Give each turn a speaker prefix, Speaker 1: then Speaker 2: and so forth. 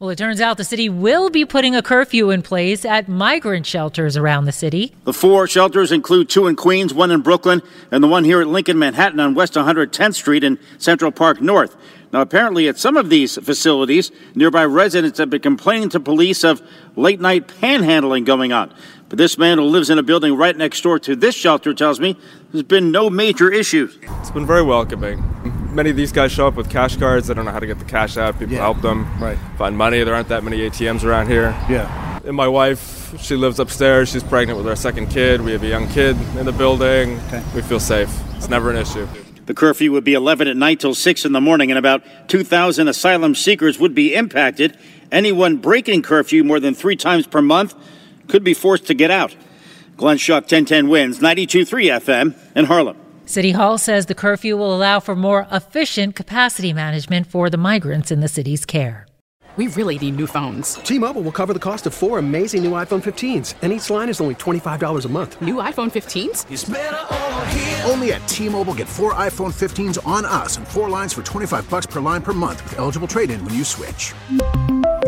Speaker 1: Well, it turns out the city will be putting a curfew in place at migrant shelters around the city.
Speaker 2: The four shelters include two in Queens, one in Brooklyn, and the one here at Lincoln, Manhattan on West 110th Street in Central Park North. Now, apparently, at some of these facilities, nearby residents have been complaining to police of late night panhandling going on. But this man who lives in a building right next door to this shelter tells me there's been no major issues.
Speaker 3: It's been very welcoming. Many of these guys show up with cash cards. They don't know how to get the cash out. People
Speaker 4: Yeah.
Speaker 3: help them
Speaker 4: Right.
Speaker 3: find money. There aren't that many ATMs around here.
Speaker 4: Yeah.
Speaker 3: And my wife, she lives upstairs. She's pregnant with our second kid. We have a young kid in the building.
Speaker 4: Okay.
Speaker 3: We feel safe. It's never an issue.
Speaker 2: The curfew would be 11 at night till 6 in the morning, and about 2,000 asylum seekers would be impacted. Anyone breaking curfew more than three times per month could be forced to get out. Glenn Schuck, 1010 wins, 92.3 FM in Harlem.
Speaker 1: City Hall says the curfew will allow for more efficient capacity management for the migrants in the city's care.
Speaker 5: We really need new phones.
Speaker 6: T-Mobile will cover the cost of four amazing new iPhone 15s, and each line is only $25 a month.
Speaker 5: New iPhone 15s?
Speaker 7: Only at T-Mobile get four iPhone 15s on us and four lines for 25 bucks per line per month with eligible trade-in when you switch.